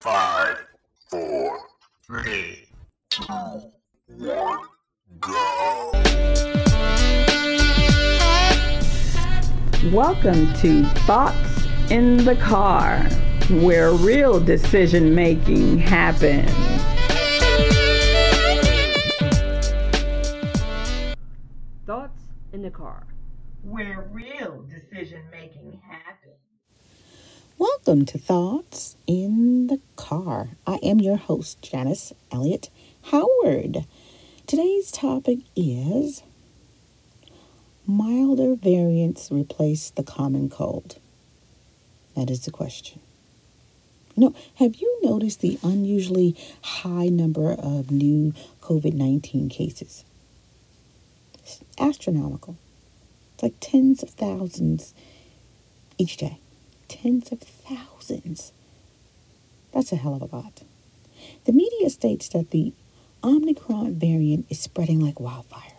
Five, four, three, two, one, go. Welcome to Thoughts in the Car, where real decision making happens. Thoughts in the Car, where real decision making happens. Welcome to Thoughts in the Car. I am your host, Janice Elliott Howard. Today's topic is milder variants replace the common cold. That is the question. No, have you noticed the unusually high number of new COVID 19 cases? It's astronomical. It's like tens of thousands each day. Tens of thousands. That's a hell of a lot. The media states that the Omicron variant is spreading like wildfire.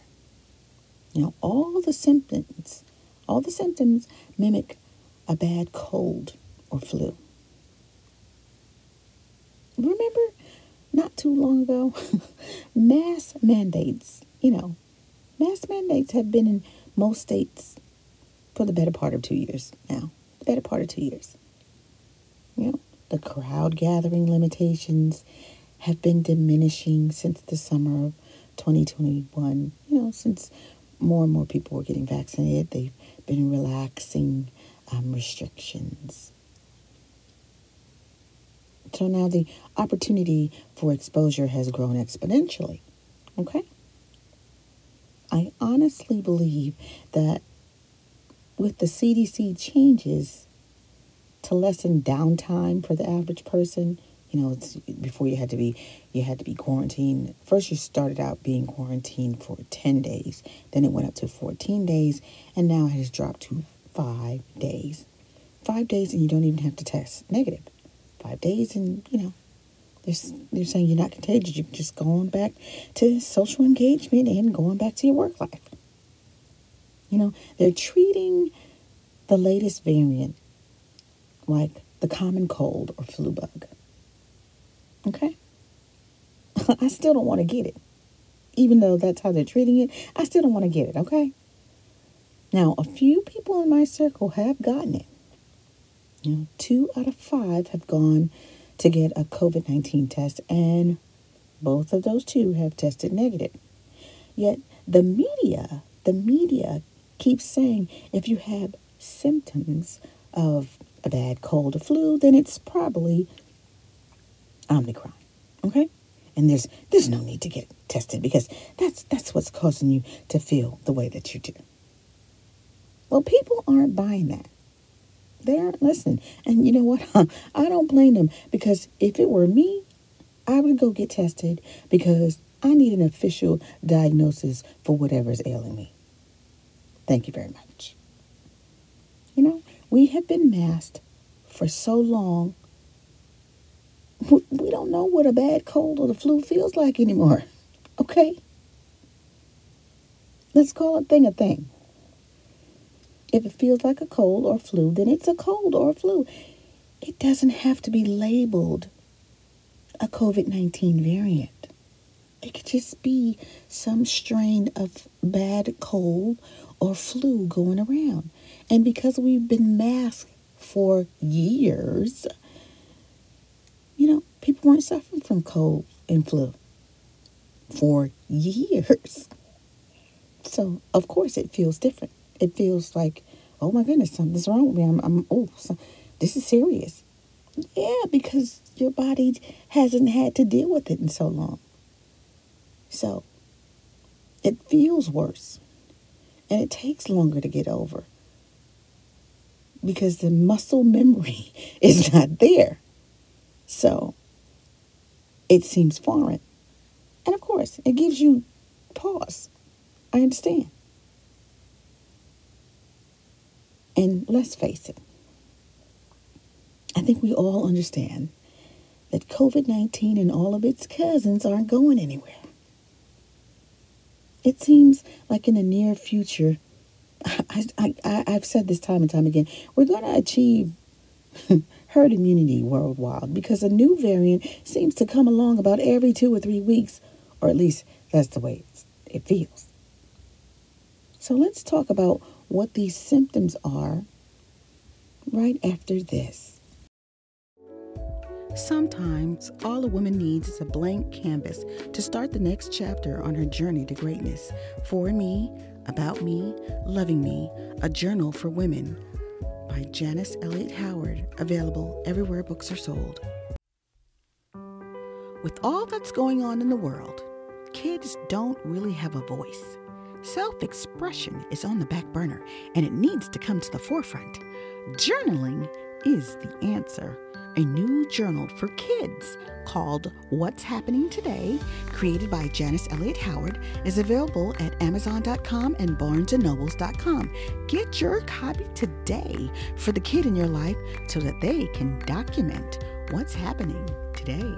Know, all the symptoms, all the symptoms mimic a bad cold or flu. Remember not too long ago, mask mandates, you know, mask mandates have been in most states for the better part of two years now. Better part of two years. You know, the crowd gathering limitations have been diminishing since the summer of 2021. You know, since more and more people were getting vaccinated, they've been relaxing um, restrictions. So now the opportunity for exposure has grown exponentially. Okay? I honestly believe that with the CDC changes to lessen downtime for the average person, you know, it's before you had to be you had to be quarantined. First you started out being quarantined for 10 days, then it went up to 14 days, and now it has dropped to 5 days. 5 days and you don't even have to test negative. 5 days and, you know, they're, they're saying you're not contagious. You're just going back to social engagement and going back to your work life. You know, they're treating the latest variant like the common cold or flu bug. Okay? I still don't want to get it. Even though that's how they're treating it, I still don't want to get it, okay? Now, a few people in my circle have gotten it. You know, two out of five have gone to get a COVID 19 test, and both of those two have tested negative. Yet the media, the media keeps saying if you have symptoms of a bad cold or flu, then it's probably Omicron. Okay? And there's there's no need to get tested because that's that's what's causing you to feel the way that you do. Well, people aren't buying that. They aren't listening. And you know what? I don't blame them because if it were me, I would go get tested because I need an official diagnosis for whatever's ailing me. Thank you very much. You know, we have been masked for so long we don't know what a bad cold or the flu feels like anymore. Okay? Let's call a thing a thing. If it feels like a cold or flu, then it's a cold or a flu. It doesn't have to be labeled a COVID 19 variant. It could just be some strain of bad cold or flu going around. And because we've been masked for years, you know, people weren't suffering from cold and flu for years. So, of course, it feels different. It feels like, oh my goodness, something's wrong with me. I'm, I'm oh, so, this is serious. Yeah, because your body hasn't had to deal with it in so long. So, it feels worse. And it takes longer to get over because the muscle memory is not there. So it seems foreign. And of course, it gives you pause. I understand. And let's face it, I think we all understand that COVID 19 and all of its cousins aren't going anywhere. It seems like in the near future, I, I, I, have said this time and time again, we're going to achieve herd immunity worldwide because a new variant seems to come along about every two or three weeks, or at least that's the way it feels. So let's talk about what these symptoms are right after this. Sometimes all a woman needs is a blank canvas to start the next chapter on her journey to greatness. For me, about me, loving me, a journal for women by Janice Elliott Howard, available everywhere books are sold. With all that's going on in the world, kids don't really have a voice. Self expression is on the back burner and it needs to come to the forefront. Journaling is the answer. A new journal for kids called What's Happening Today, created by Janice Elliott Howard, is available at Amazon.com and BarnesandNobles.com. Get your copy today for the kid in your life so that they can document what's happening today.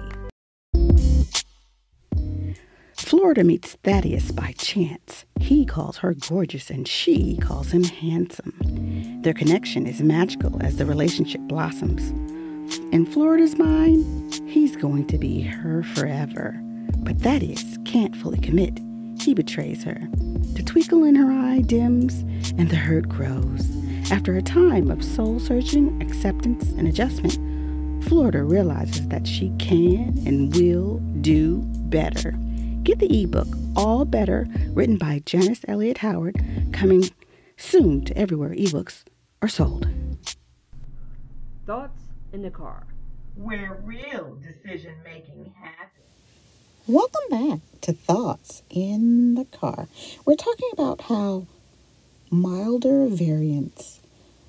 Florida meets Thaddeus by chance. He calls her gorgeous and she calls him handsome. Their connection is magical as the relationship blossoms. In Florida's mind, he's going to be her forever. But Thaddeus can't fully commit. He betrays her. The twinkle in her eye dims and the hurt grows. After a time of soul searching, acceptance, and adjustment, Florida realizes that she can and will do better. Get the ebook, All Better, written by Janice Elliott Howard, coming soon to everywhere ebooks are sold. Thoughts in the car, where real decision making happens. Welcome back to Thoughts in the Car. We're talking about how milder variants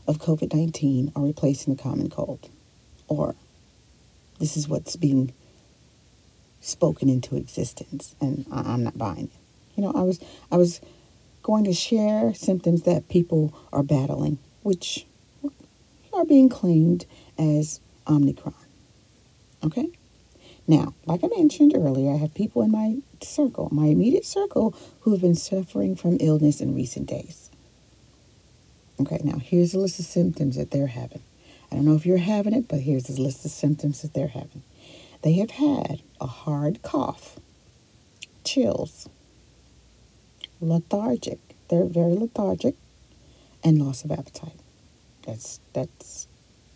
of COVID 19 are replacing the common cold. Or this is what's being spoken into existence, and I, am not buying it. You know, I was I was going to share symptoms that people are battling, which are being claimed as Omicron. Okay. Now, like I mentioned earlier, I have people in my circle, my immediate circle, who have been suffering from illness in recent days. Okay, now here's a list of symptoms that they're having. I don't know if you're having it, but here's a list of symptoms that they're having. They have had a hard cough, chills, lethargic. They're very lethargic, and loss of appetite. That's that's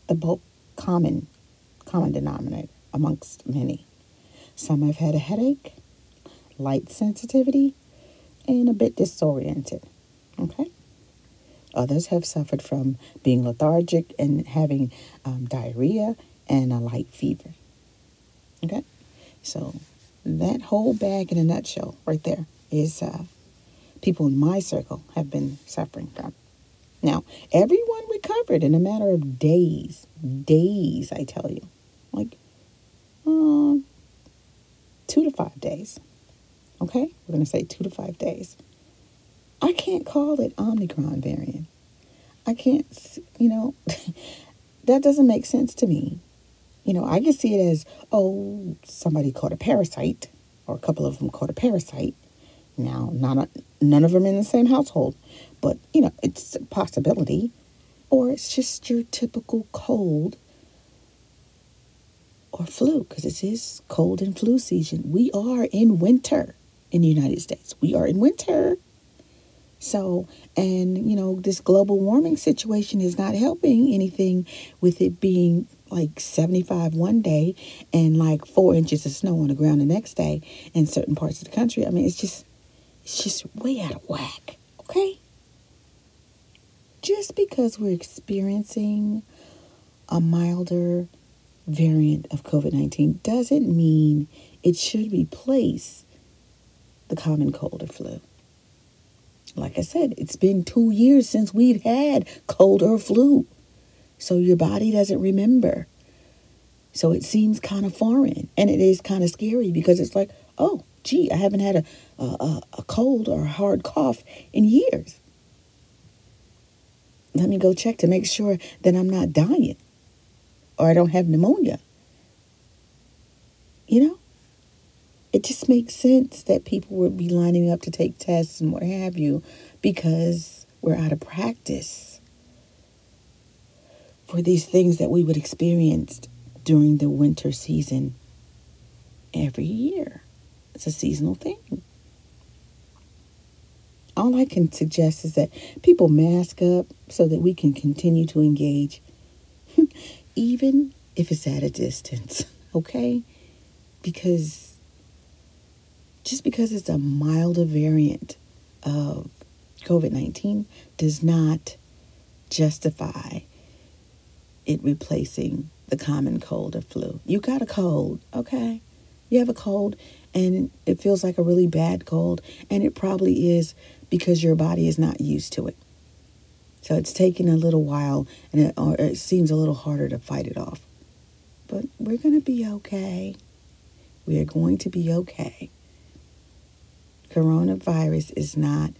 the bulk common common denominator amongst many. Some have had a headache, light sensitivity, and a bit disoriented. Okay. Others have suffered from being lethargic and having um, diarrhea and a light fever. Okay? So that whole bag in a nutshell right there is uh, people in my circle have been suffering from. Now, everyone recovered in a matter of days. Days, I tell you. Like, um, two to five days. Okay? We're going to say two to five days. I can't call it Omicron variant. I can't, you know, that doesn't make sense to me. You know, I can see it as, oh, somebody caught a parasite, or a couple of them caught a parasite. Now, not a, none of them in the same household, but you know, it's a possibility. Or it's just your typical cold or flu, because it is cold and flu season. We are in winter in the United States. We are in winter. So, and you know, this global warming situation is not helping anything with it being like 75 one day and like four inches of snow on the ground the next day in certain parts of the country. I mean, it's just, it's just way out of whack. Okay? Just because we're experiencing a milder variant of COVID 19 doesn't mean it should replace the common cold or flu. Like I said, it's been two years since we've had cold or flu. So your body doesn't remember. So it seems kind of foreign and it is kind of scary because it's like, oh, gee, I haven't had a, a, a cold or a hard cough in years. Let me go check to make sure that I'm not dying or I don't have pneumonia. You know? It just makes sense that people would be lining up to take tests and what have you because we're out of practice for these things that we would experience during the winter season every year. It's a seasonal thing. All I can suggest is that people mask up so that we can continue to engage, even if it's at a distance, okay? Because just because it's a milder variant of COVID 19 does not justify it replacing the common cold or flu. You got a cold, okay? You have a cold and it feels like a really bad cold, and it probably is because your body is not used to it. So it's taking a little while and it, or it seems a little harder to fight it off. But we're going to be okay. We are going to be okay. Coronavirus is not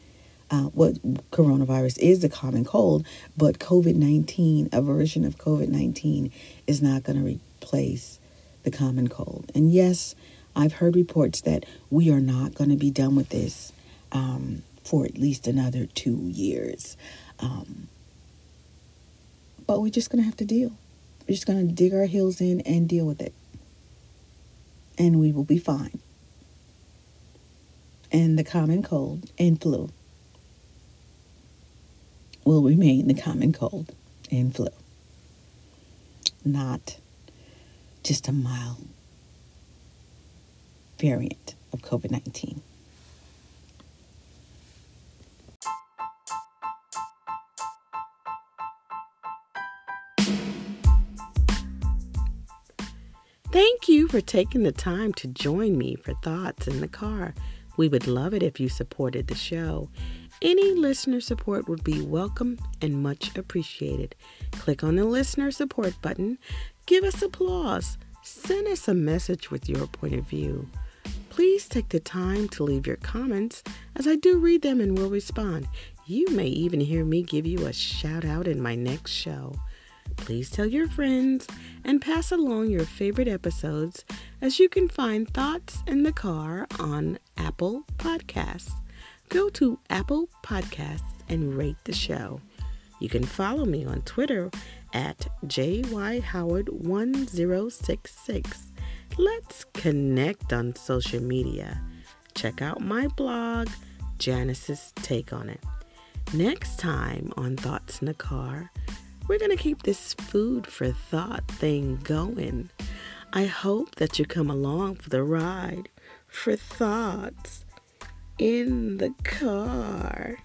uh, what coronavirus is the common cold, but COVID 19, a version of COVID 19, is not going to replace the common cold. And yes, I've heard reports that we are not going to be done with this um, for at least another two years. Um, but we're just going to have to deal. We're just going to dig our heels in and deal with it. And we will be fine. And the common cold and flu will remain the common cold and flu, not just a mild variant of COVID 19. Thank you for taking the time to join me for Thoughts in the Car. We would love it if you supported the show. Any listener support would be welcome and much appreciated. Click on the listener support button, give us applause, send us a message with your point of view. Please take the time to leave your comments as I do read them and will respond. You may even hear me give you a shout out in my next show. Please tell your friends and pass along your favorite episodes as you can find Thoughts in the Car on Apple Podcasts go to Apple Podcasts and rate the show. You can follow me on Twitter at JYHoward1066. Let's connect on social media. Check out my blog, Janice's Take on It. Next time on Thoughts in the Car, we're going to keep this food for thought thing going. I hope that you come along for the ride for thoughts in the car.